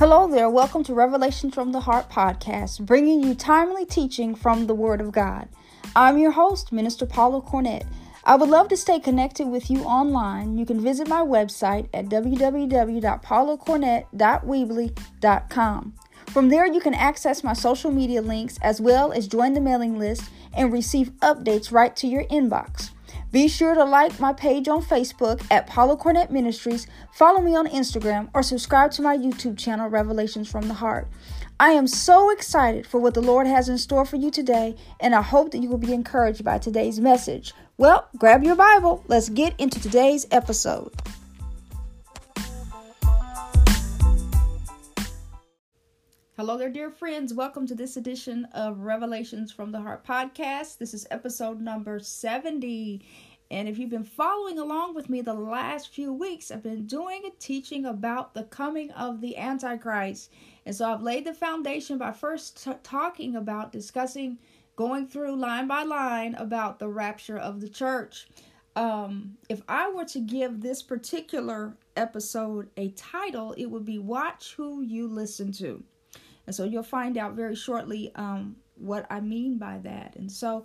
Hello there, welcome to Revelations from the Heart podcast, bringing you timely teaching from the Word of God. I'm your host, Minister Paula Cornett. I would love to stay connected with you online. You can visit my website at www.paulacornett.weebly.com. From there, you can access my social media links as well as join the mailing list and receive updates right to your inbox. Be sure to like my page on Facebook at Paula Cornett Ministries, follow me on Instagram, or subscribe to my YouTube channel, Revelations from the Heart. I am so excited for what the Lord has in store for you today, and I hope that you will be encouraged by today's message. Well, grab your Bible. Let's get into today's episode. Hello there, dear friends. Welcome to this edition of Revelations from the Heart podcast. This is episode number 70. And if you've been following along with me the last few weeks, I've been doing a teaching about the coming of the Antichrist. And so I've laid the foundation by first t- talking about, discussing, going through line by line about the rapture of the church. Um, if I were to give this particular episode a title, it would be Watch Who You Listen to. And so you'll find out very shortly um, what I mean by that. And so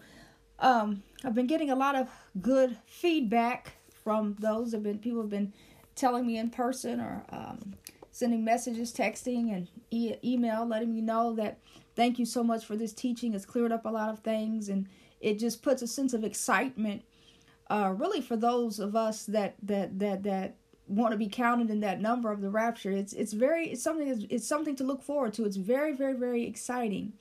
um, I've been getting a lot of good feedback from those have been people have been telling me in person or um, sending messages, texting, and e- email, letting me know that thank you so much for this teaching. It's cleared up a lot of things, and it just puts a sense of excitement, uh, really, for those of us that that that that want to be counted in that number of the rapture. It's it's very it's something it's, it's something to look forward to. It's very very very exciting.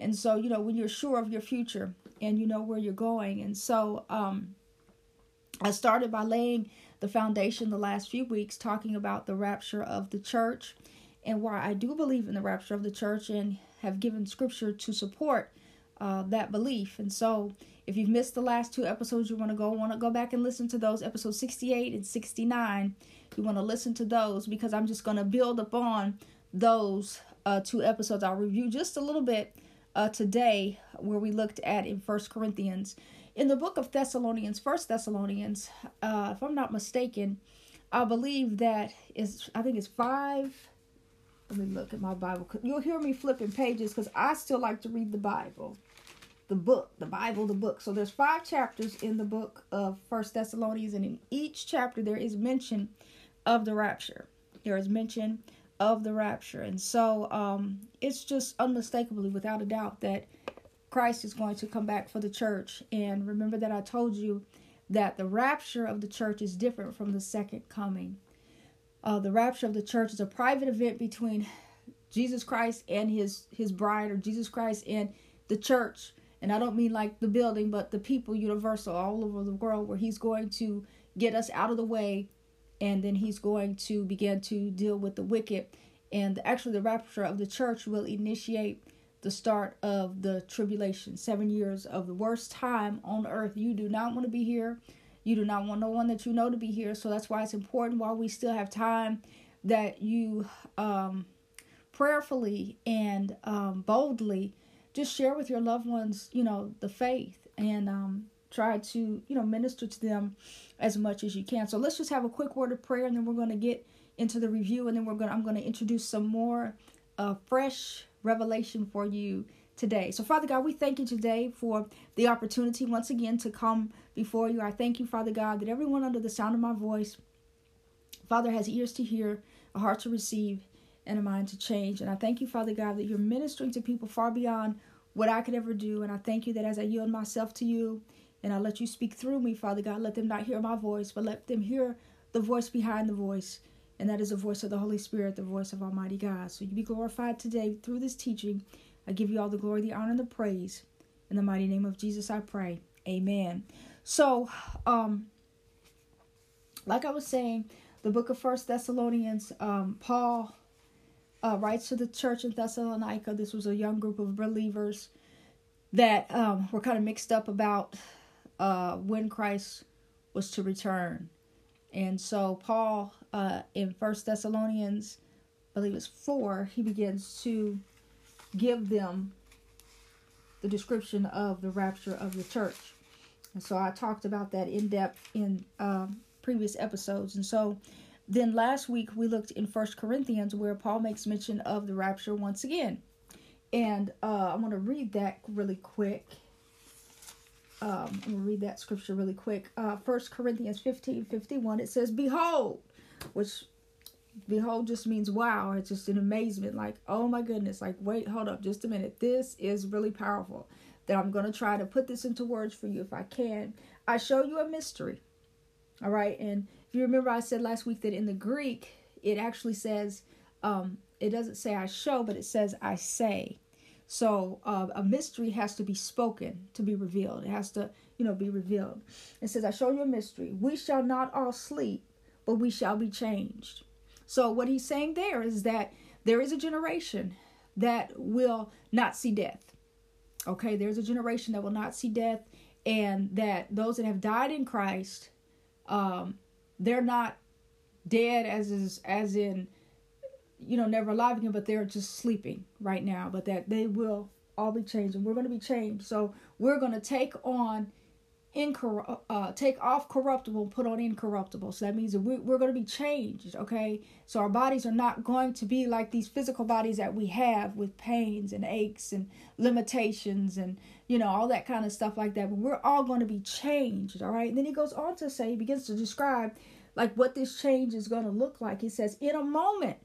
And so, you know, when you're sure of your future and you know where you're going. And so um I started by laying the foundation the last few weeks talking about the rapture of the church and why I do believe in the rapture of the church and have given scripture to support uh, that belief. And so, if you've missed the last two episodes, you want to go want to go back and listen to those episodes 68 and 69. You want to listen to those because I'm just going to build upon those uh, two episodes. I'll review just a little bit uh, today where we looked at in First Corinthians. In the book of Thessalonians, First Thessalonians, uh, if I'm not mistaken, I believe that is I think it's five. Let me look at my Bible. You'll hear me flipping pages because I still like to read the Bible the book, the Bible, the book. So there's five chapters in the book of First Thessalonians, and in each chapter there is mention of the rapture. There is mention of the rapture, and so um, it's just unmistakably, without a doubt, that Christ is going to come back for the church. And remember that I told you that the rapture of the church is different from the second coming. Uh, the rapture of the church is a private event between Jesus Christ and his his bride, or Jesus Christ and the church and I don't mean like the building, but the people universal all over the world, where He's going to get us out of the way, and then He's going to begin to deal with the wicked. And actually, the rapture of the church will initiate the start of the tribulation, seven years of the worst time on earth. You do not want to be here. You do not want no one that you know to be here. So that's why it's important while we still have time that you um, prayerfully and um, boldly just share with your loved ones, you know, the faith and um, try to, you know, minister to them as much as you can. So let's just have a quick word of prayer and then we're going to get into the review and then we're going to, I'm going to introduce some more uh, fresh revelation for you today. So Father God, we thank you today for the opportunity once again to come before you. I thank you, Father God, that everyone under the sound of my voice, Father, has ears to hear, a heart to receive, and a mind to change. And I thank you, Father God, that you're ministering to people far beyond what I could ever do. And I thank you that as I yield myself to you and I let you speak through me, Father God, let them not hear my voice, but let them hear the voice behind the voice. And that is the voice of the Holy Spirit, the voice of Almighty God. So you be glorified today through this teaching. I give you all the glory, the honor, and the praise. In the mighty name of Jesus, I pray. Amen. So, um, like I was saying, the book of First Thessalonians, um, Paul uh, writes to the church in Thessalonica. This was a young group of believers that um, were kind of mixed up about uh, when Christ was to return. And so Paul uh, in First Thessalonians, I believe it's four, he begins to give them the description of the rapture of the church. And so I talked about that in depth in um, previous episodes. And so then last week we looked in First Corinthians where Paul makes mention of the rapture once again. And uh, I'm going to read that really quick. Um, I'm going to read that scripture really quick. Uh, First Corinthians 15 51, it says, Behold, which behold just means wow. It's just an amazement. Like, oh my goodness. Like, wait, hold up just a minute. This is really powerful. That I'm going to try to put this into words for you if I can. I show you a mystery. All right. And if you remember, I said last week that in the Greek, it actually says, um, it doesn't say I show, but it says I say. So uh, a mystery has to be spoken to be revealed. It has to, you know, be revealed. It says, I show you a mystery. We shall not all sleep, but we shall be changed. So what he's saying there is that there is a generation that will not see death. Okay, there's a generation that will not see death, and that those that have died in Christ um, they're not dead as is as in you know never alive again but they're just sleeping right now but that they will all be changed and we're going to be changed. So we're going to take on incor- uh, take off corruptible put on incorruptible. So that means that we, we're going to be changed okay? So our bodies are not going to be like these physical bodies that we have with pains and aches and limitations and you know all that kind of stuff like that. But we're all going to be changed all right? And then he goes on to say he begins to describe like what this change is going to look like. He says in a moment.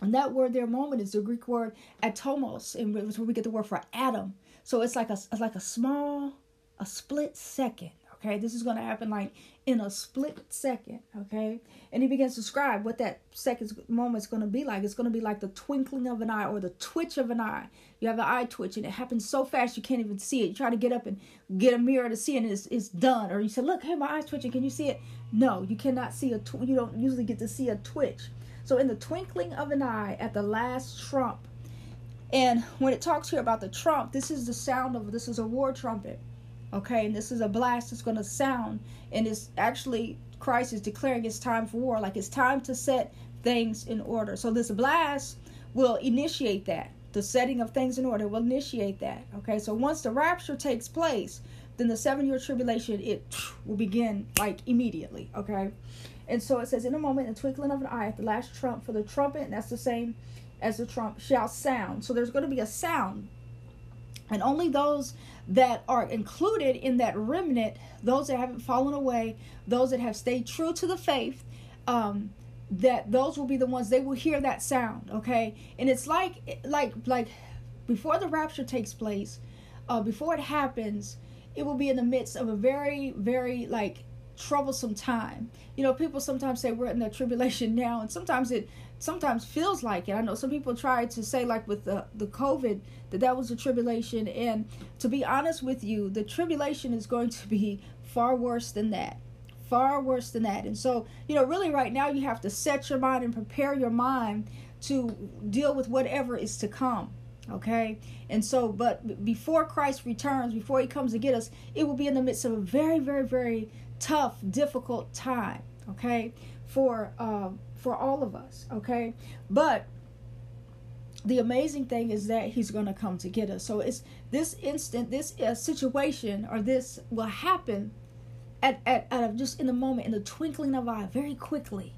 And that word there moment is the greek word atomos and where we get the word for atom. So it's like a it's like a small a split second. Okay, this is going to happen like in a split second. Okay, and he begins to describe what that second moment is going to be like. It's going to be like the twinkling of an eye or the twitch of an eye. You have the eye twitch, and it happens so fast you can't even see it. You try to get up and get a mirror to see it, and it's, it's done. Or you say, "Look, hey, my eye's twitching. Can you see it?" No, you cannot see a. Tw- you don't usually get to see a twitch. So in the twinkling of an eye, at the last trump, and when it talks here about the trump, this is the sound of this is a war trumpet Okay, and this is a blast that's going to sound, and it's actually Christ is declaring it's time for war, like it's time to set things in order. So this blast will initiate that. The setting of things in order will initiate that. Okay, so once the rapture takes place, then the seven year tribulation it will begin like immediately. Okay, and so it says, in a moment, in the twinkling of an eye, at the last trump for the trumpet, and that's the same as the trump shall sound. So there's going to be a sound and only those that are included in that remnant, those that haven't fallen away, those that have stayed true to the faith, um, that those will be the ones they will hear that sound. Okay, and it's like like like before the rapture takes place, uh, before it happens, it will be in the midst of a very very like troublesome time. You know, people sometimes say we're in the tribulation now, and sometimes it sometimes feels like it. I know some people try to say like with the the COVID that that was a tribulation, and to be honest with you, the tribulation is going to be far worse than that. Far worse than that. And so, you know, really right now you have to set your mind and prepare your mind to deal with whatever is to come okay and so but before christ returns before he comes to get us it will be in the midst of a very very very tough, difficult time, okay, for uh, for all of us, okay. But the amazing thing is that he's going to come to get us. So it's this instant, this uh, situation, or this will happen at, at, just in the moment, in the twinkling of eye, very quickly.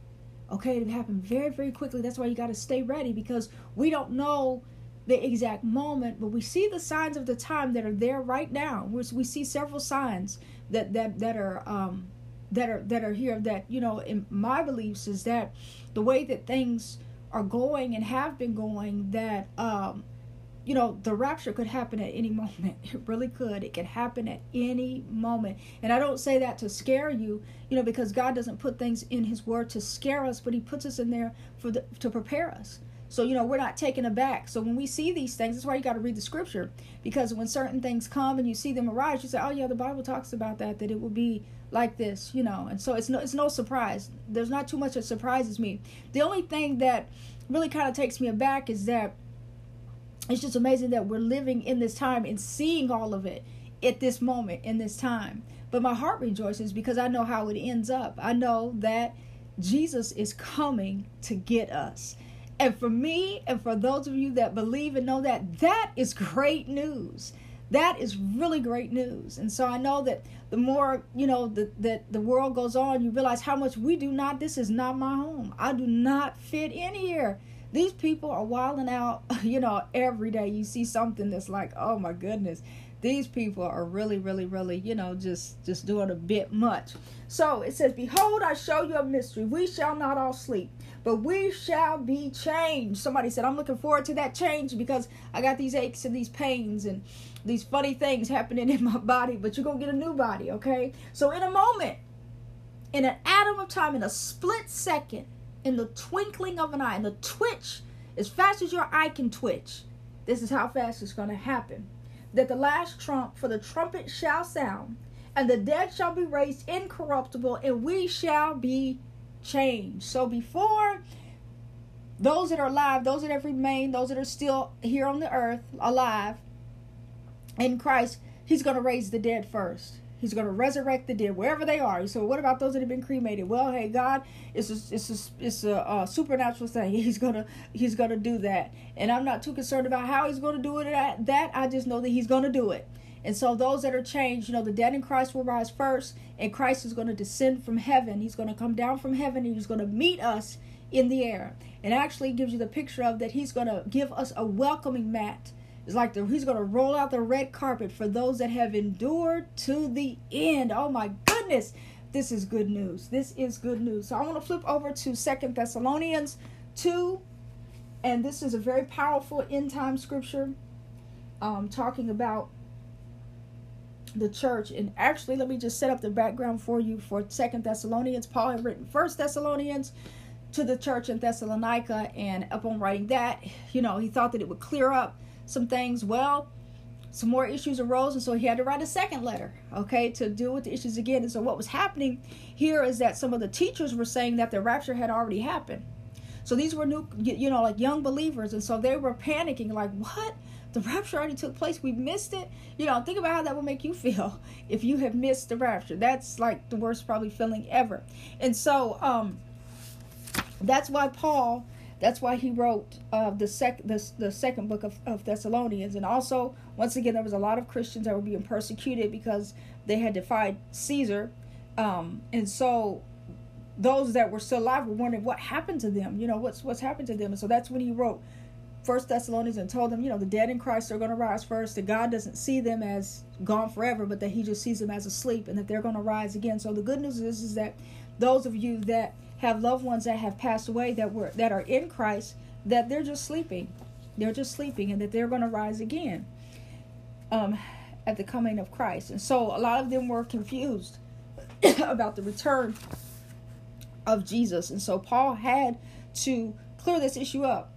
Okay, it happen very, very quickly. That's why you got to stay ready because we don't know the exact moment, but we see the signs of the time that are there right now. we we see several signs that that that are um, that are that are here. That you know, in my beliefs is that the way that things are going and have been going, that um, you know, the rapture could happen at any moment. It really could. It could happen at any moment. And I don't say that to scare you, you know, because God doesn't put things in His Word to scare us, but He puts us in there for the, to prepare us. So, you know, we're not taken aback. So when we see these things, that's why you got to read the scripture. Because when certain things come and you see them arise, you say, oh, yeah, the Bible talks about that, that it will be like this, you know. And so it's no, it's no surprise. There's not too much that surprises me. The only thing that really kind of takes me aback is that it's just amazing that we're living in this time and seeing all of it at this moment in this time. But my heart rejoices because I know how it ends up. I know that Jesus is coming to get us. And for me, and for those of you that believe and know that, that is great news. that is really great news. And so I know that the more, you know, the, that the world goes on, you realize how much we do not, this is not my home. I do not fit in here. These people are wilding out, you know, every day. You see something that's like, oh my goodness these people are really really really you know just just doing a bit much. So it says behold i show you a mystery. We shall not all sleep but we shall be changed. Somebody said i'm looking forward to that change because i got these aches and these pains and these funny things happening in my body but you're gonna get a new body okay? So in a moment in an atom of time in a split second in the twinkling of an eye in the twitch as fast as your eye can twitch this is how fast it's to happen that the last trump for the trumpet shall sound, and the dead shall be raised incorruptible, and we shall be changed. So before those that are alive, those that have remained, those that are still here on the earth alive in Christ, He's going to raise the dead first. He's going to resurrect the dead wherever they are. So what about those that have been cremated? Well, hey, God, it's a, it's a, it's a, a supernatural thing. He's gonna He's gonna do that, and I'm not too concerned about how He's going to do it. That I just know that He's going to do it. And so those that are changed, you know, the dead in Christ will rise first, and Christ is going to descend from heaven. He's going to come down from heaven, and He's going to meet us in the air. And actually gives you the picture of that He's going to give us a welcoming mat it's like the, he's going to roll out the red carpet for those that have endured to the end. Oh my goodness. This is good news. This is good news. So I want to flip over to Second Thessalonians 2. And this is a very powerful end time scripture um, talking about the church. And actually, let me just set up the background for you for Second Thessalonians. Paul had written First Thessalonians to the church in Thessalonica, and upon writing that, you know, he thought that it would clear up some things. Well, some more issues arose, and so he had to write a second letter, okay, to deal with the issues again. And so, what was happening here is that some of the teachers were saying that the rapture had already happened. So these were new, you know, like young believers, and so they were panicking, like, "What? The rapture already took place. We missed it." You know, think about how that would make you feel if you have missed the rapture. That's like the worst probably feeling ever. And so, um, that's why Paul that's why he wrote uh, the, sec- the, the second book of, of Thessalonians. And also, once again, there was a lot of Christians that were being persecuted because they had defied Caesar. Um, and so those that were still alive were wondering what happened to them. You know, what's what's happened to them. And so that's when he wrote First Thessalonians and told them, you know, the dead in Christ are going to rise first. That God doesn't see them as gone forever, but that He just sees them as asleep, and that they're going to rise again. So the good news is, is that those of you that have loved ones that have passed away that were that are in Christ that they're just sleeping. They're just sleeping and that they're going to rise again um, at the coming of Christ. And so a lot of them were confused about the return of Jesus. And so Paul had to clear this issue up.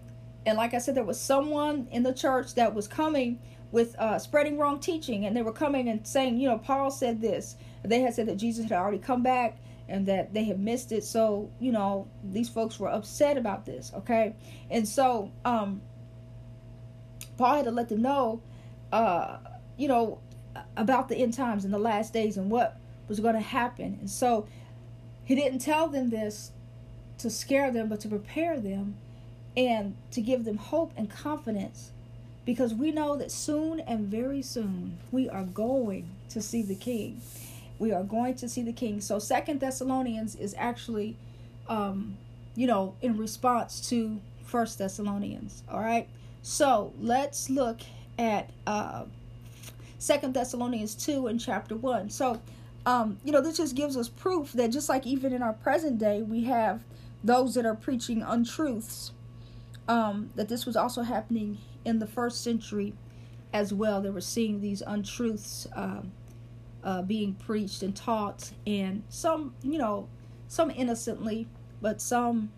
And like I said, there was someone in the church that was coming with uh, spreading wrong teaching, and they were coming and saying, you know, Paul said this. They had said that Jesus had already come back, and that they had missed it. So, you know, these folks were upset about this, okay? And so, um, Paul had to let them know, uh, you know, about the end times and the last days and what was going to happen. And so, he didn't tell them this to scare them, but to prepare them and to give them hope and confidence because we know that soon and very soon we are going to see the king we are going to see the king. So second thessalonians is actually um you know in response to first thessalonians all right? So let's look at uh second thessalonians 2 and chapter 1 so um you know this just gives us proof that just like even in our present day we have those that are preaching untruths um that this was also happening in the first century as well. They were seeing these untruths um uh, being preached and taught, and some, you know, some innocently, but some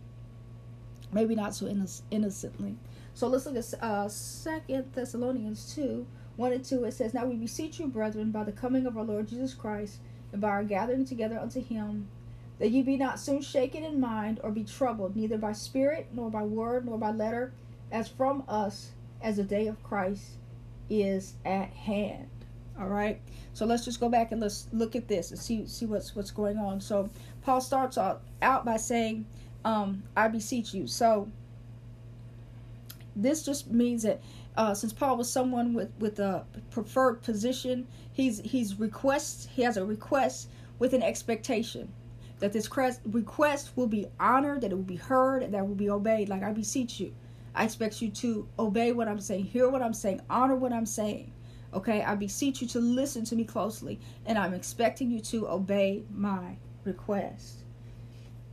maybe not so inno- innocently. So let's look at uh, Second Thessalonians 2 1 and 2. It says, Now we beseech you, brethren, by the coming of our Lord Jesus Christ, and by our gathering together unto him, that ye be not soon shaken in mind, or be troubled, neither by spirit, nor by word, nor by letter, as from us, as the day of Christ is at hand. All right. So let's just go back and let's look at this and see see what's what's going on. So Paul starts out, out by saying, um, "I beseech you." So this just means that uh, since Paul was someone with with a preferred position, he's he's requests he has a request with an expectation that this request will be honored, that it will be heard, and that will be obeyed. Like I beseech you, I expect you to obey what I'm saying, hear what I'm saying, honor what I'm saying. Okay, I beseech you to listen to me closely, and I'm expecting you to obey my request.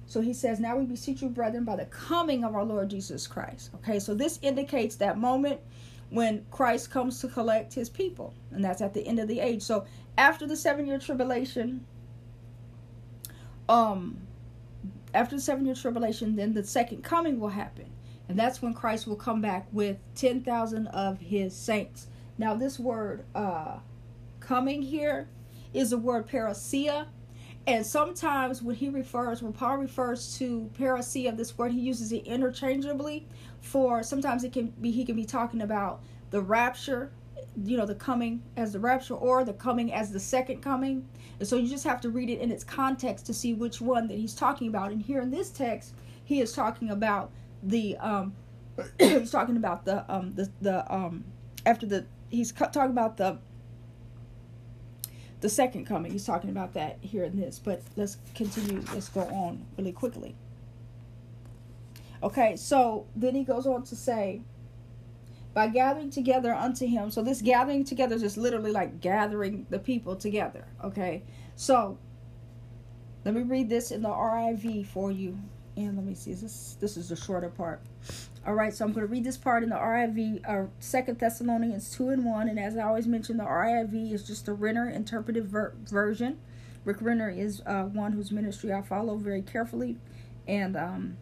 So he says, Now we beseech you, brethren, by the coming of our Lord Jesus Christ. Okay, so this indicates that moment when Christ comes to collect his people, and that's at the end of the age. So after the seven year tribulation, um, after the seven year tribulation, then the second coming will happen. And that's when Christ will come back with 10,000 of his saints. Now, this word uh, coming here is the word parousia. And sometimes when he refers, when Paul refers to parousia, this word he uses it interchangeably for sometimes it can be he can be talking about the rapture, you know, the coming as the rapture or the coming as the second coming. And so you just have to read it in its context to see which one that he's talking about. And here in this text, he is talking about the um he's talking about the um the the um after the he's talking about the the second coming. He's talking about that here in this. But let's continue. Let's go on really quickly. Okay, so then he goes on to say, by gathering together unto him. So this gathering together is just literally like gathering the people together. Okay, so let me read this in the RIV for you. And let me see, this this is the shorter part. All right, so I'm going to read this part in the RIV, uh, Second Thessalonians two and one. And as I always mention, the RIV is just the Renner interpretive ver- version. Rick Renner is uh, one whose ministry I follow very carefully, and um,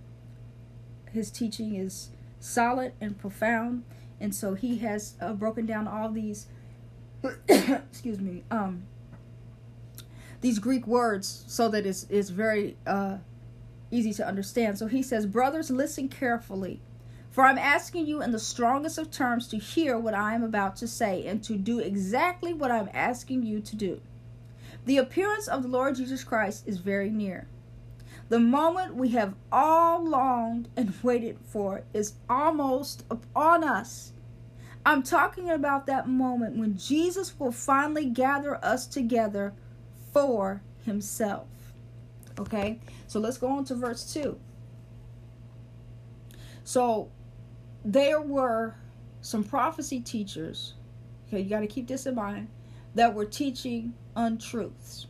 his teaching is solid and profound. And so he has uh, broken down all these, excuse me, um, these Greek words so that it's, it's very uh, easy to understand. So he says, Brothers, listen carefully. For I'm asking you in the strongest of terms to hear what I am about to say and to do exactly what I'm asking you to do. The appearance of the Lord Jesus Christ is very near. The moment we have all longed and waited for is almost upon us. I'm talking about that moment when Jesus will finally gather us together for himself. Okay, so let's go on to verse 2. So there were some prophecy teachers, okay, you got to keep this in mind, that were teaching untruths.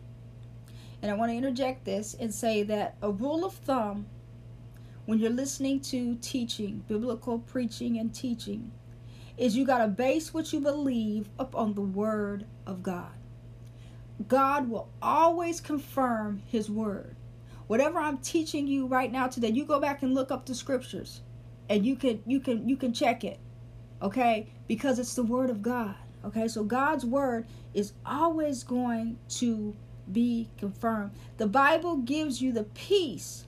And I want to interject this and say that a rule of thumb when you're listening to teaching, biblical preaching and teaching, is you got to base what you believe upon the Word of God. God will always confirm His Word. Whatever I'm teaching you right now today, you go back and look up the scriptures and you can you can you can check it okay? Because it's the word of god okay? So god's word is always going to be confirmed. The bible gives you the peace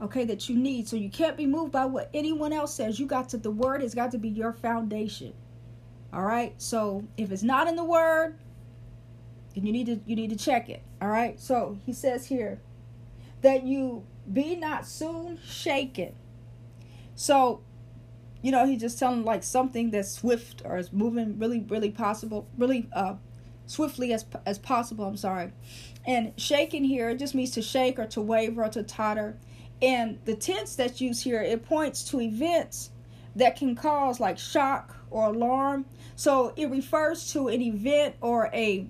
okay that you need. So you can't be moved by what anyone else says. You got to the word has got to be your foundation all right? So if it's not in the word then you need to you need to check it all right? So he says here that you be not soon shaken so, you know, he's just telling like something that's swift or is moving really, really possible, really uh, swiftly as as possible. I'm sorry. And shaking here it just means to shake or to waver or to totter. And the tense that's used here it points to events that can cause like shock or alarm. So it refers to an event or a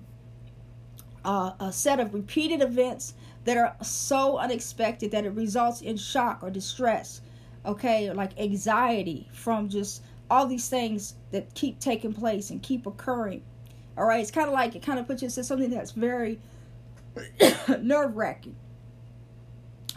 uh, a set of repeated events that are so unexpected that it results in shock or distress okay like anxiety from just all these things that keep taking place and keep occurring. All right it's kind of like it kind of puts you into something that's very nerve-wracking.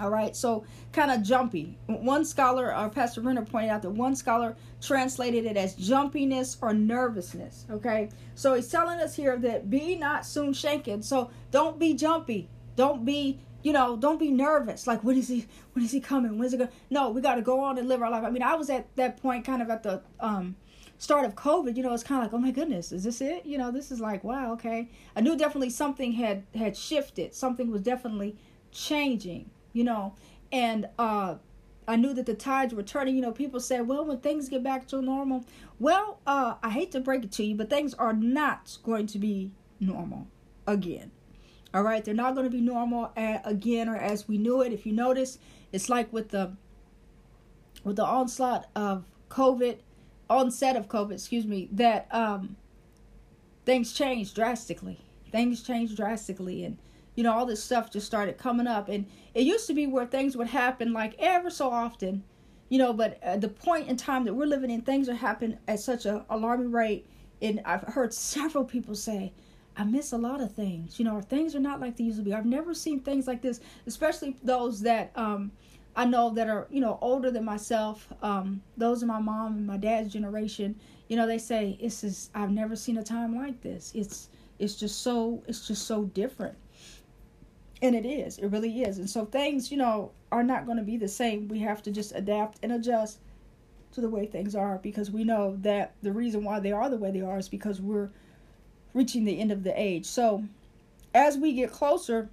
All right so kind of jumpy one scholar or uh, pastor renner pointed out that one scholar translated it as jumpiness or nervousness okay? So he's telling us here that be not soon shaken. So don't be jumpy don't be you know, don't be nervous. Like, when is he? When is he coming? When's it going? No, we got to go on and live our life. I mean, I was at that point, kind of at the um, start of COVID. You know, it's kind of like, oh my goodness, is this it? You know, this is like, wow, okay. I knew definitely something had had shifted. Something was definitely changing. You know, and uh, I knew that the tides were turning. You know, people say, well, when things get back to normal, well, uh, I hate to break it to you, but things are not going to be normal again. All right, they're not going to be normal again or as we knew it. If you notice, it's like with the with the onslaught of COVID, onset of COVID, excuse me, that um, things changed drastically. Things changed drastically, and you know all this stuff just started coming up. And it used to be where things would happen like ever so often, you know. But at the point in time that we're living in, things are happening at such a alarming rate. And I've heard several people say, I miss a lot of things. You know, things are not like they used to be. I've never seen things like this, especially those that um, I know that are, you know, older than myself. Um, those of my mom and my dad's generation, you know, they say it's just I've never seen a time like this. It's it's just so it's just so different. And it is. It really is. And so things, you know, are not going to be the same. We have to just adapt and adjust to the way things are because we know that the reason why they are the way they are is because we're reaching the end of the age. So, as we get closer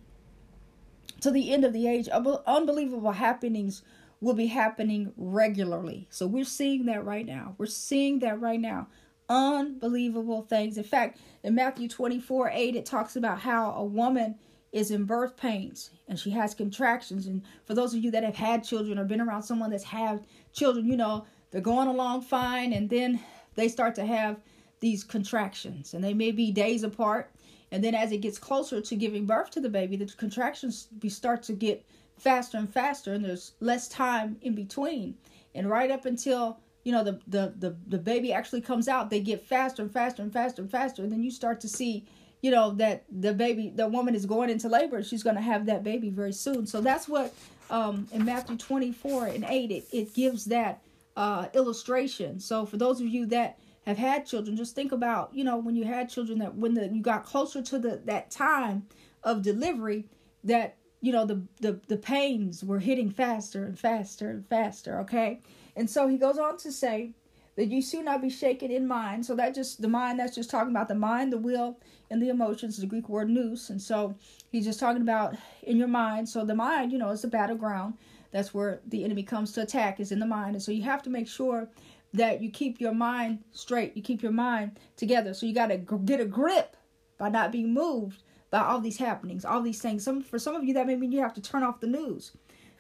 to the end of the age, unbelievable happenings will be happening regularly. So, we're seeing that right now. We're seeing that right now. Unbelievable things. In fact, in Matthew 24 8, it talks about how a woman is in birth pains and she has contractions. And for those of you that have had children or been around someone that's had children, you know, they're going along fine and then they start to have these contractions and they may be days apart and then as it gets closer to giving birth to the baby the contractions be start to get faster and faster and there's less time in between. And right up until you know the the the, the baby actually comes out they get faster and faster and faster and faster and then you start to see you know that the baby the woman is going into labor she's going to have that baby very soon. So that's what um in matthew 24 and 8 it, it gives that uh illustration. So for those of you that have had children, just think about, you know, when you had children that when the you got closer to the that time of delivery that you know the the the pains were hitting faster and faster and faster, okay? And so he goes on to say that you soon not be shaken in mind. So that just the mind that's just talking about the mind, the will, and the emotions, the Greek word nous. And so he's just talking about in your mind. So the mind, you know, is the battleground. That's where the enemy comes to attack, is in the mind. And so you have to make sure that you keep your mind straight, you keep your mind together. So you got to get a grip by not being moved by all these happenings, all these things. Some for some of you that may mean you have to turn off the news.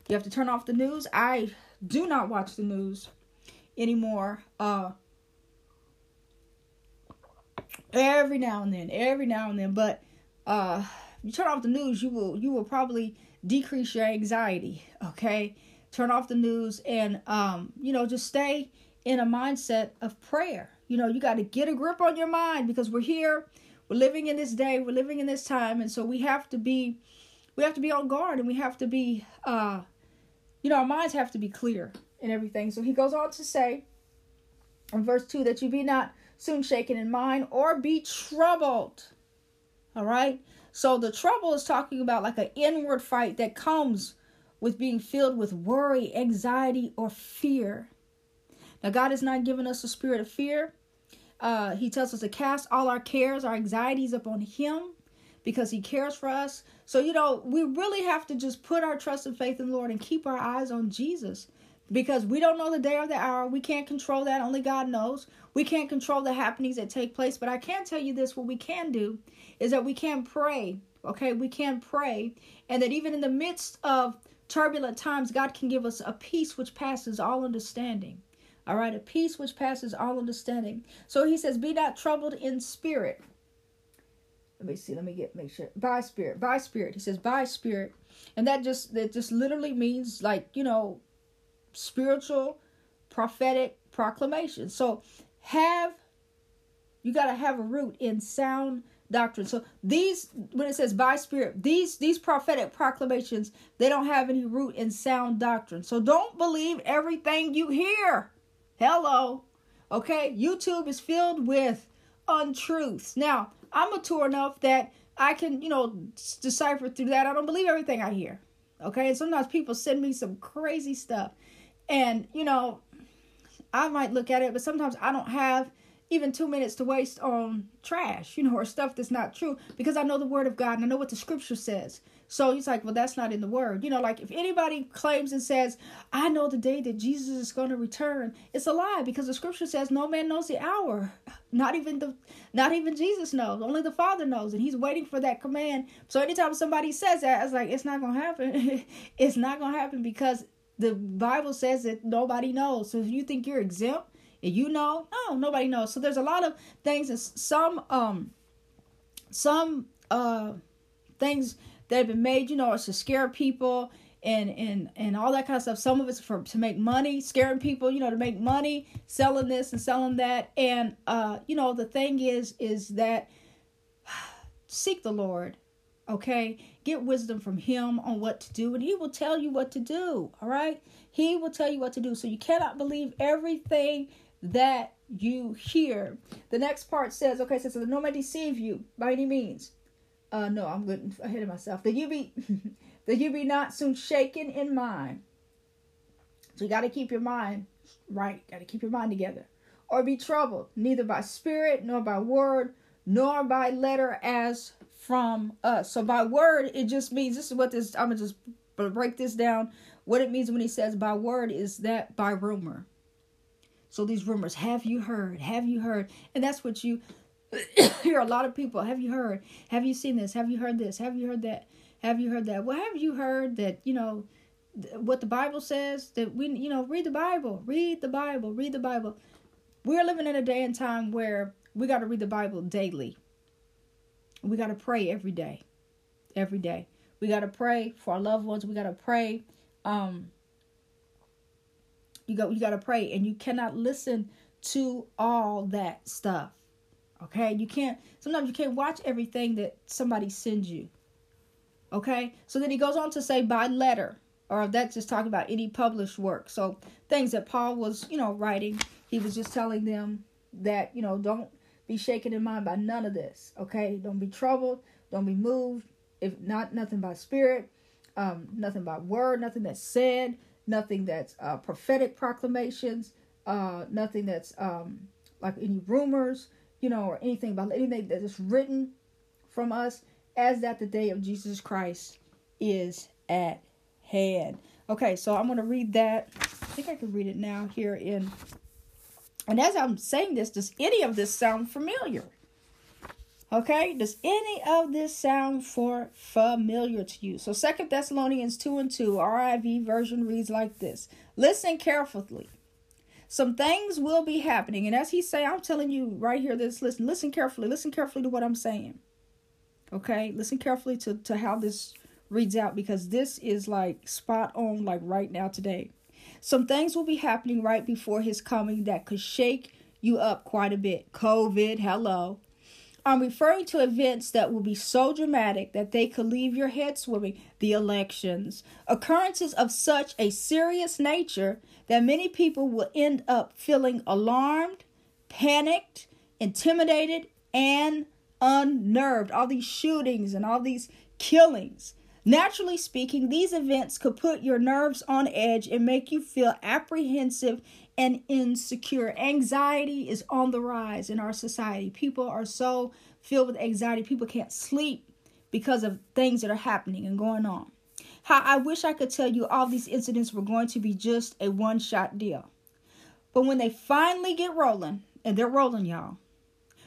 You have to turn off the news. I do not watch the news anymore. Uh every now and then, every now and then, but uh you turn off the news, you will you will probably decrease your anxiety, okay? Turn off the news and um you know just stay in a mindset of prayer. You know, you got to get a grip on your mind because we're here, we're living in this day, we're living in this time, and so we have to be we have to be on guard and we have to be uh you know, our minds have to be clear and everything. So he goes on to say in verse 2 that you be not soon shaken in mind or be troubled. All right? So the trouble is talking about like an inward fight that comes with being filled with worry, anxiety, or fear. Now, God has not given us a spirit of fear. Uh, he tells us to cast all our cares, our anxieties upon Him because He cares for us. So, you know, we really have to just put our trust and faith in the Lord and keep our eyes on Jesus because we don't know the day or the hour. We can't control that. Only God knows. We can't control the happenings that take place. But I can tell you this what we can do is that we can pray. Okay, we can pray. And that even in the midst of turbulent times, God can give us a peace which passes all understanding. All right, a peace which passes all understanding. So he says, Be not troubled in spirit. Let me see, let me get make sure. By spirit, by spirit. He says, by spirit. And that just that just literally means like, you know, spiritual prophetic proclamation. So have you gotta have a root in sound doctrine. So these when it says by spirit, these these prophetic proclamations, they don't have any root in sound doctrine. So don't believe everything you hear. Hello. Okay, YouTube is filled with untruths. Now, I'm mature enough that I can, you know, decipher through that. I don't believe everything I hear. Okay, and sometimes people send me some crazy stuff. And, you know, I might look at it, but sometimes I don't have even two minutes to waste on trash, you know, or stuff that's not true because I know the word of God and I know what the scripture says. So he's like, well, that's not in the word. You know, like if anybody claims and says, I know the day that Jesus is going to return, it's a lie because the scripture says no man knows the hour. Not even the not even Jesus knows. Only the Father knows. And he's waiting for that command. So anytime somebody says that, it's like it's not gonna happen. it's not gonna happen because the Bible says that nobody knows. So if you think you're exempt and you know, no, nobody knows. So there's a lot of things and some um some uh things that have been made, you know, it's to scare people and and and all that kind of stuff. Some of it's for to make money, scaring people, you know, to make money, selling this and selling that. And uh, you know, the thing is is that seek the Lord, okay? Get wisdom from him on what to do and he will tell you what to do, all right? He will tell you what to do. So you cannot believe everything that you hear. The next part says, okay, says, so no man deceive you by any means. Uh, no, I'm getting ahead of myself. That you be, that you be not soon shaken in mind. So you got to keep your mind right. Got to keep your mind together, or be troubled neither by spirit nor by word nor by letter as from us. So by word, it just means this is what this. I'm gonna just break this down. What it means when he says by word is that by rumor. So these rumors, have you heard? Have you heard? And that's what you hear a lot of people. Have you heard? Have you seen this? Have you heard this? Have you heard that? Have you heard that? Well, have you heard that, you know, what the Bible says that we, you know, read the Bible, read the Bible, read the Bible. We're living in a day and time where we got to read the Bible daily. We got to pray every day. Every day. We got to pray for our loved ones. We got to pray um you go you got to pray and you cannot listen to all that stuff Okay, you can't sometimes you can't watch everything that somebody sends you. Okay, so then he goes on to say by letter, or that's just talking about any published work. So things that Paul was, you know, writing, he was just telling them that, you know, don't be shaken in mind by none of this. Okay, don't be troubled, don't be moved, if not nothing by spirit, um, nothing by word, nothing that's said, nothing that's uh, prophetic proclamations, uh, nothing that's um, like any rumors, you know, or anything about anything that is written from us, as that the day of Jesus Christ is at hand. Okay, so I'm going to read that. I think I can read it now here in. And as I'm saying this, does any of this sound familiar? Okay, does any of this sound for familiar to you? So Second Thessalonians 2 and 2, RIV version reads like this. Listen carefully some things will be happening. And as he say, I'm telling you right here, this listen, listen carefully, listen carefully to what I'm saying. Okay, listen carefully to, to how this reads out because this is like spot on, like right now today. Some things will be happening right before his coming that could shake you up quite a bit. COVID, hello. I'm referring to events that will be so dramatic that they could leave your head swimming. The elections, occurrences of such a serious nature that many people will end up feeling alarmed, panicked, intimidated, and unnerved. All these shootings and all these killings. Naturally speaking, these events could put your nerves on edge and make you feel apprehensive and insecure. Anxiety is on the rise in our society. People are so filled with anxiety, people can't sleep because of things that are happening and going on. How I wish I could tell you all these incidents were going to be just a one shot deal. But when they finally get rolling, and they're rolling, y'all,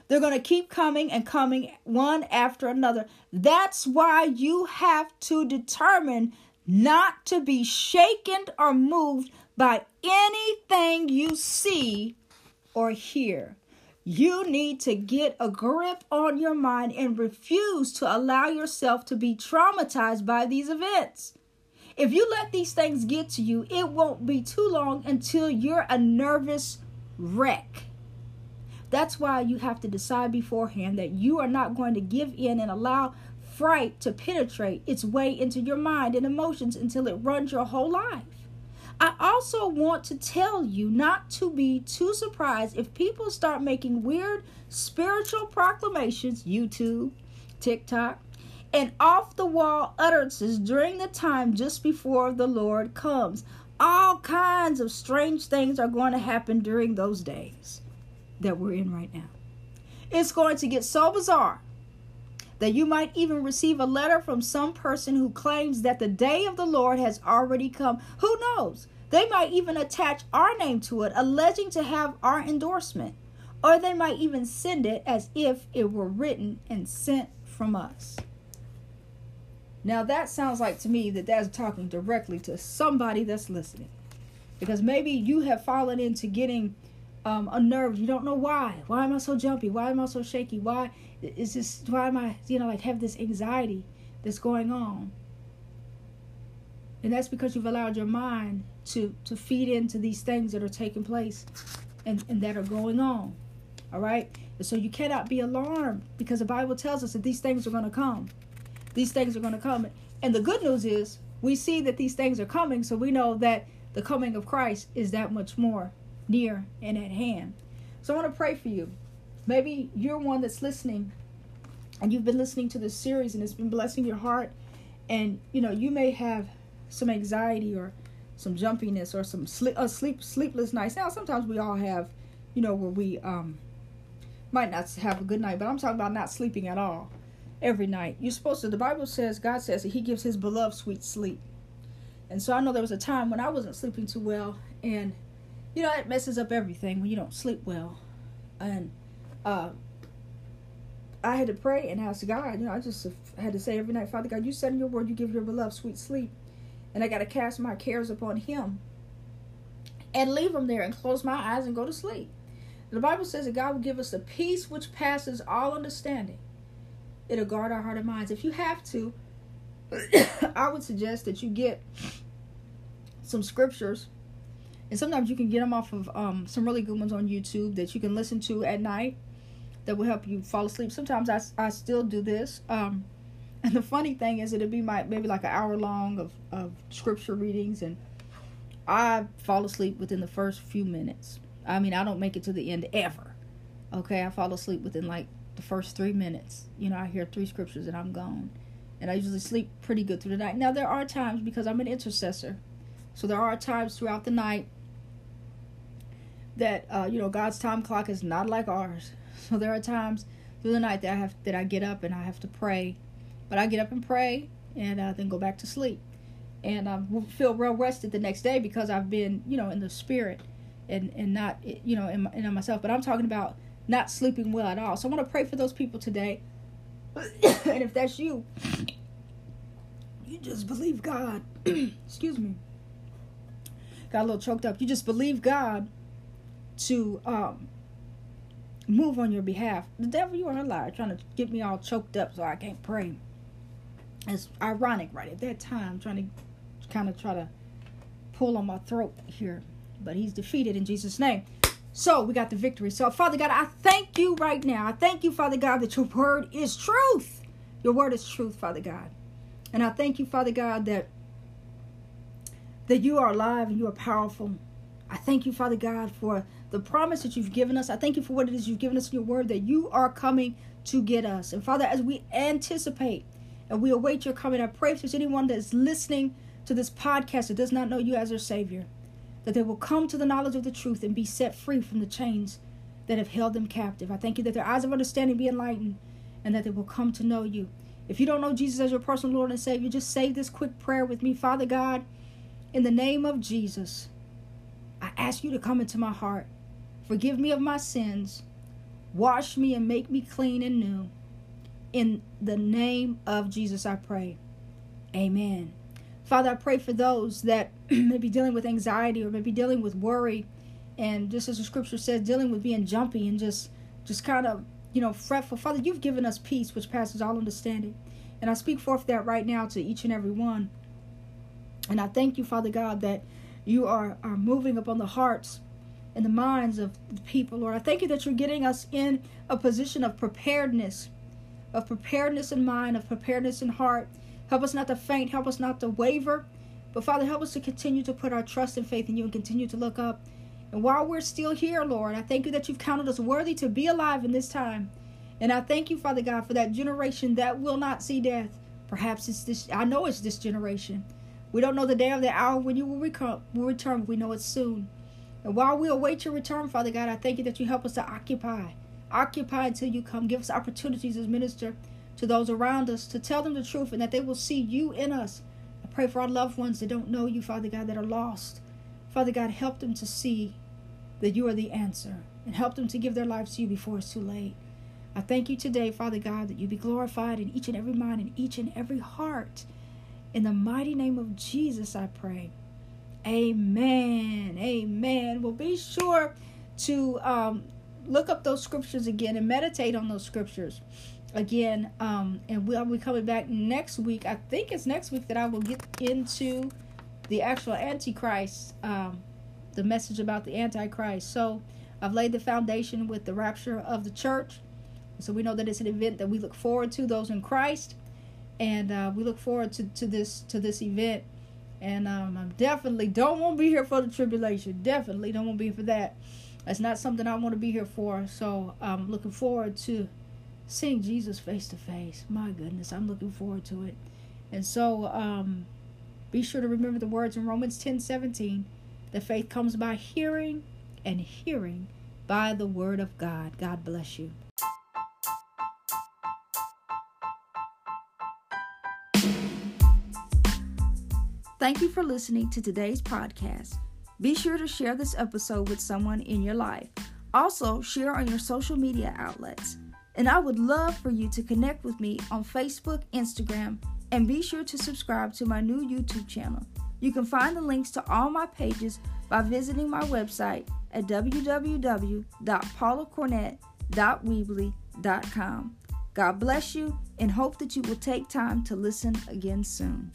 they're going to keep coming and coming one after another. That's why you have to determine not to be shaken or moved by anything you see or hear. You need to get a grip on your mind and refuse to allow yourself to be traumatized by these events. If you let these things get to you, it won't be too long until you're a nervous wreck. That's why you have to decide beforehand that you are not going to give in and allow fright to penetrate its way into your mind and emotions until it runs your whole life. I also want to tell you not to be too surprised if people start making weird spiritual proclamations, YouTube, TikTok, and off the wall utterances during the time just before the Lord comes. All kinds of strange things are going to happen during those days. That we're in right now. It's going to get so bizarre that you might even receive a letter from some person who claims that the day of the Lord has already come. Who knows? They might even attach our name to it, alleging to have our endorsement. Or they might even send it as if it were written and sent from us. Now, that sounds like to me that that's talking directly to somebody that's listening. Because maybe you have fallen into getting um, unnerved. You don't know why. Why am I so jumpy? Why am I so shaky? Why is this? Why am I, you know, like have this anxiety that's going on? And that's because you've allowed your mind to to feed into these things that are taking place and, and that are going on. All right? And so you cannot be alarmed because the Bible tells us that these things are going to come. These things are going to come. And the good news is we see that these things are coming, so we know that the coming of Christ is that much more near and at hand. So I want to pray for you. Maybe you're one that's listening and you've been listening to this series and it's been blessing your heart and you know you may have some anxiety or some jumpiness or some sleep, uh, sleep sleepless nights. Now sometimes we all have, you know, where we um might not have a good night, but I'm talking about not sleeping at all every night. You're supposed to. The Bible says God says that He gives His beloved sweet sleep, and so I know there was a time when I wasn't sleeping too well, and you know it messes up everything when you don't sleep well, and uh, I had to pray and ask God. You know, I just had to say every night, Father God, you said in your word you give your beloved sweet sleep, and I got to cast my cares upon Him, and leave them there and close my eyes and go to sleep. The Bible says that God will give us a peace which passes all understanding. It'll guard our heart and minds. If you have to, I would suggest that you get some scriptures, and sometimes you can get them off of um, some really good ones on YouTube that you can listen to at night that will help you fall asleep. Sometimes I, I still do this. Um, and the funny thing is, it'll be my maybe like an hour long of, of scripture readings, and I fall asleep within the first few minutes. I mean, I don't make it to the end ever. Okay, I fall asleep within like the first three minutes. You know, I hear three scriptures and I'm gone. And I usually sleep pretty good through the night. Now, there are times because I'm an intercessor. So there are times throughout the night that, uh, you know, God's time clock is not like ours. So there are times through the night that I have that I get up and I have to pray. But I get up and pray and uh, then go back to sleep. And I feel real rested the next day because I've been, you know, in the spirit and and not you know in, in myself but i'm talking about not sleeping well at all so i want to pray for those people today and if that's you you just believe god excuse me got a little choked up you just believe god to um move on your behalf the devil you are a liar trying to get me all choked up so i can't pray it's ironic right at that time trying to kind of try to pull on my throat here but he's defeated in Jesus' name. So we got the victory. So, Father God, I thank you right now. I thank you, Father God, that your word is truth. Your word is truth, Father God. And I thank you, Father God, that that you are alive and you are powerful. I thank you, Father God, for the promise that you've given us. I thank you for what it is you've given us in your word that you are coming to get us. And Father, as we anticipate and we await your coming, I pray if there's anyone that's listening to this podcast that does not know you as their Savior that they will come to the knowledge of the truth and be set free from the chains that have held them captive. I thank you that their eyes of understanding be enlightened and that they will come to know you. If you don't know Jesus as your personal Lord and Savior, just say this quick prayer with me. Father God, in the name of Jesus, I ask you to come into my heart. Forgive me of my sins. Wash me and make me clean and new. In the name of Jesus, I pray. Amen. Father, I pray for those that may be dealing with anxiety or maybe dealing with worry, and just as the scripture says, dealing with being jumpy and just just kind of you know fretful. Father, you've given us peace which passes all understanding, and I speak forth that right now to each and every one. And I thank you, Father God, that you are are moving upon the hearts and the minds of the people, Lord. I thank you that you're getting us in a position of preparedness, of preparedness in mind, of preparedness in heart Help us not to faint. Help us not to waver. But Father, help us to continue to put our trust and faith in you and continue to look up. And while we're still here, Lord, I thank you that you've counted us worthy to be alive in this time. And I thank you, Father God, for that generation that will not see death. Perhaps it's this, I know it's this generation. We don't know the day or the hour when you will return. We know it's soon. And while we await your return, Father God, I thank you that you help us to occupy. Occupy until you come. Give us opportunities as minister to those around us to tell them the truth and that they will see you in us. I pray for our loved ones that don't know you, Father God, that are lost. Father God, help them to see that you are the answer and help them to give their lives to you before it's too late. I thank you today, Father God, that you be glorified in each and every mind and each and every heart. In the mighty name of Jesus, I pray. Amen. Amen. Well, be sure to um, look up those scriptures again and meditate on those scriptures again. Um, and we'll be coming back next week. I think it's next week that I will get into the actual Antichrist, um, the message about the Antichrist. So I've laid the foundation with the rapture of the church. So we know that it's an event that we look forward to, those in Christ, and uh, we look forward to, to this to this event. And um, I definitely don't want to be here for the tribulation. Definitely don't want to be here for that. That's not something I want to be here for. So I'm looking forward to seeing Jesus face to face. My goodness, I'm looking forward to it. And so um, be sure to remember the words in Romans 10 17. The faith comes by hearing, and hearing by the word of God. God bless you. Thank you for listening to today's podcast. Be sure to share this episode with someone in your life. Also, share on your social media outlets. And I would love for you to connect with me on Facebook, Instagram, and be sure to subscribe to my new YouTube channel. You can find the links to all my pages by visiting my website at www.paulacornett.weebly.com. God bless you and hope that you will take time to listen again soon.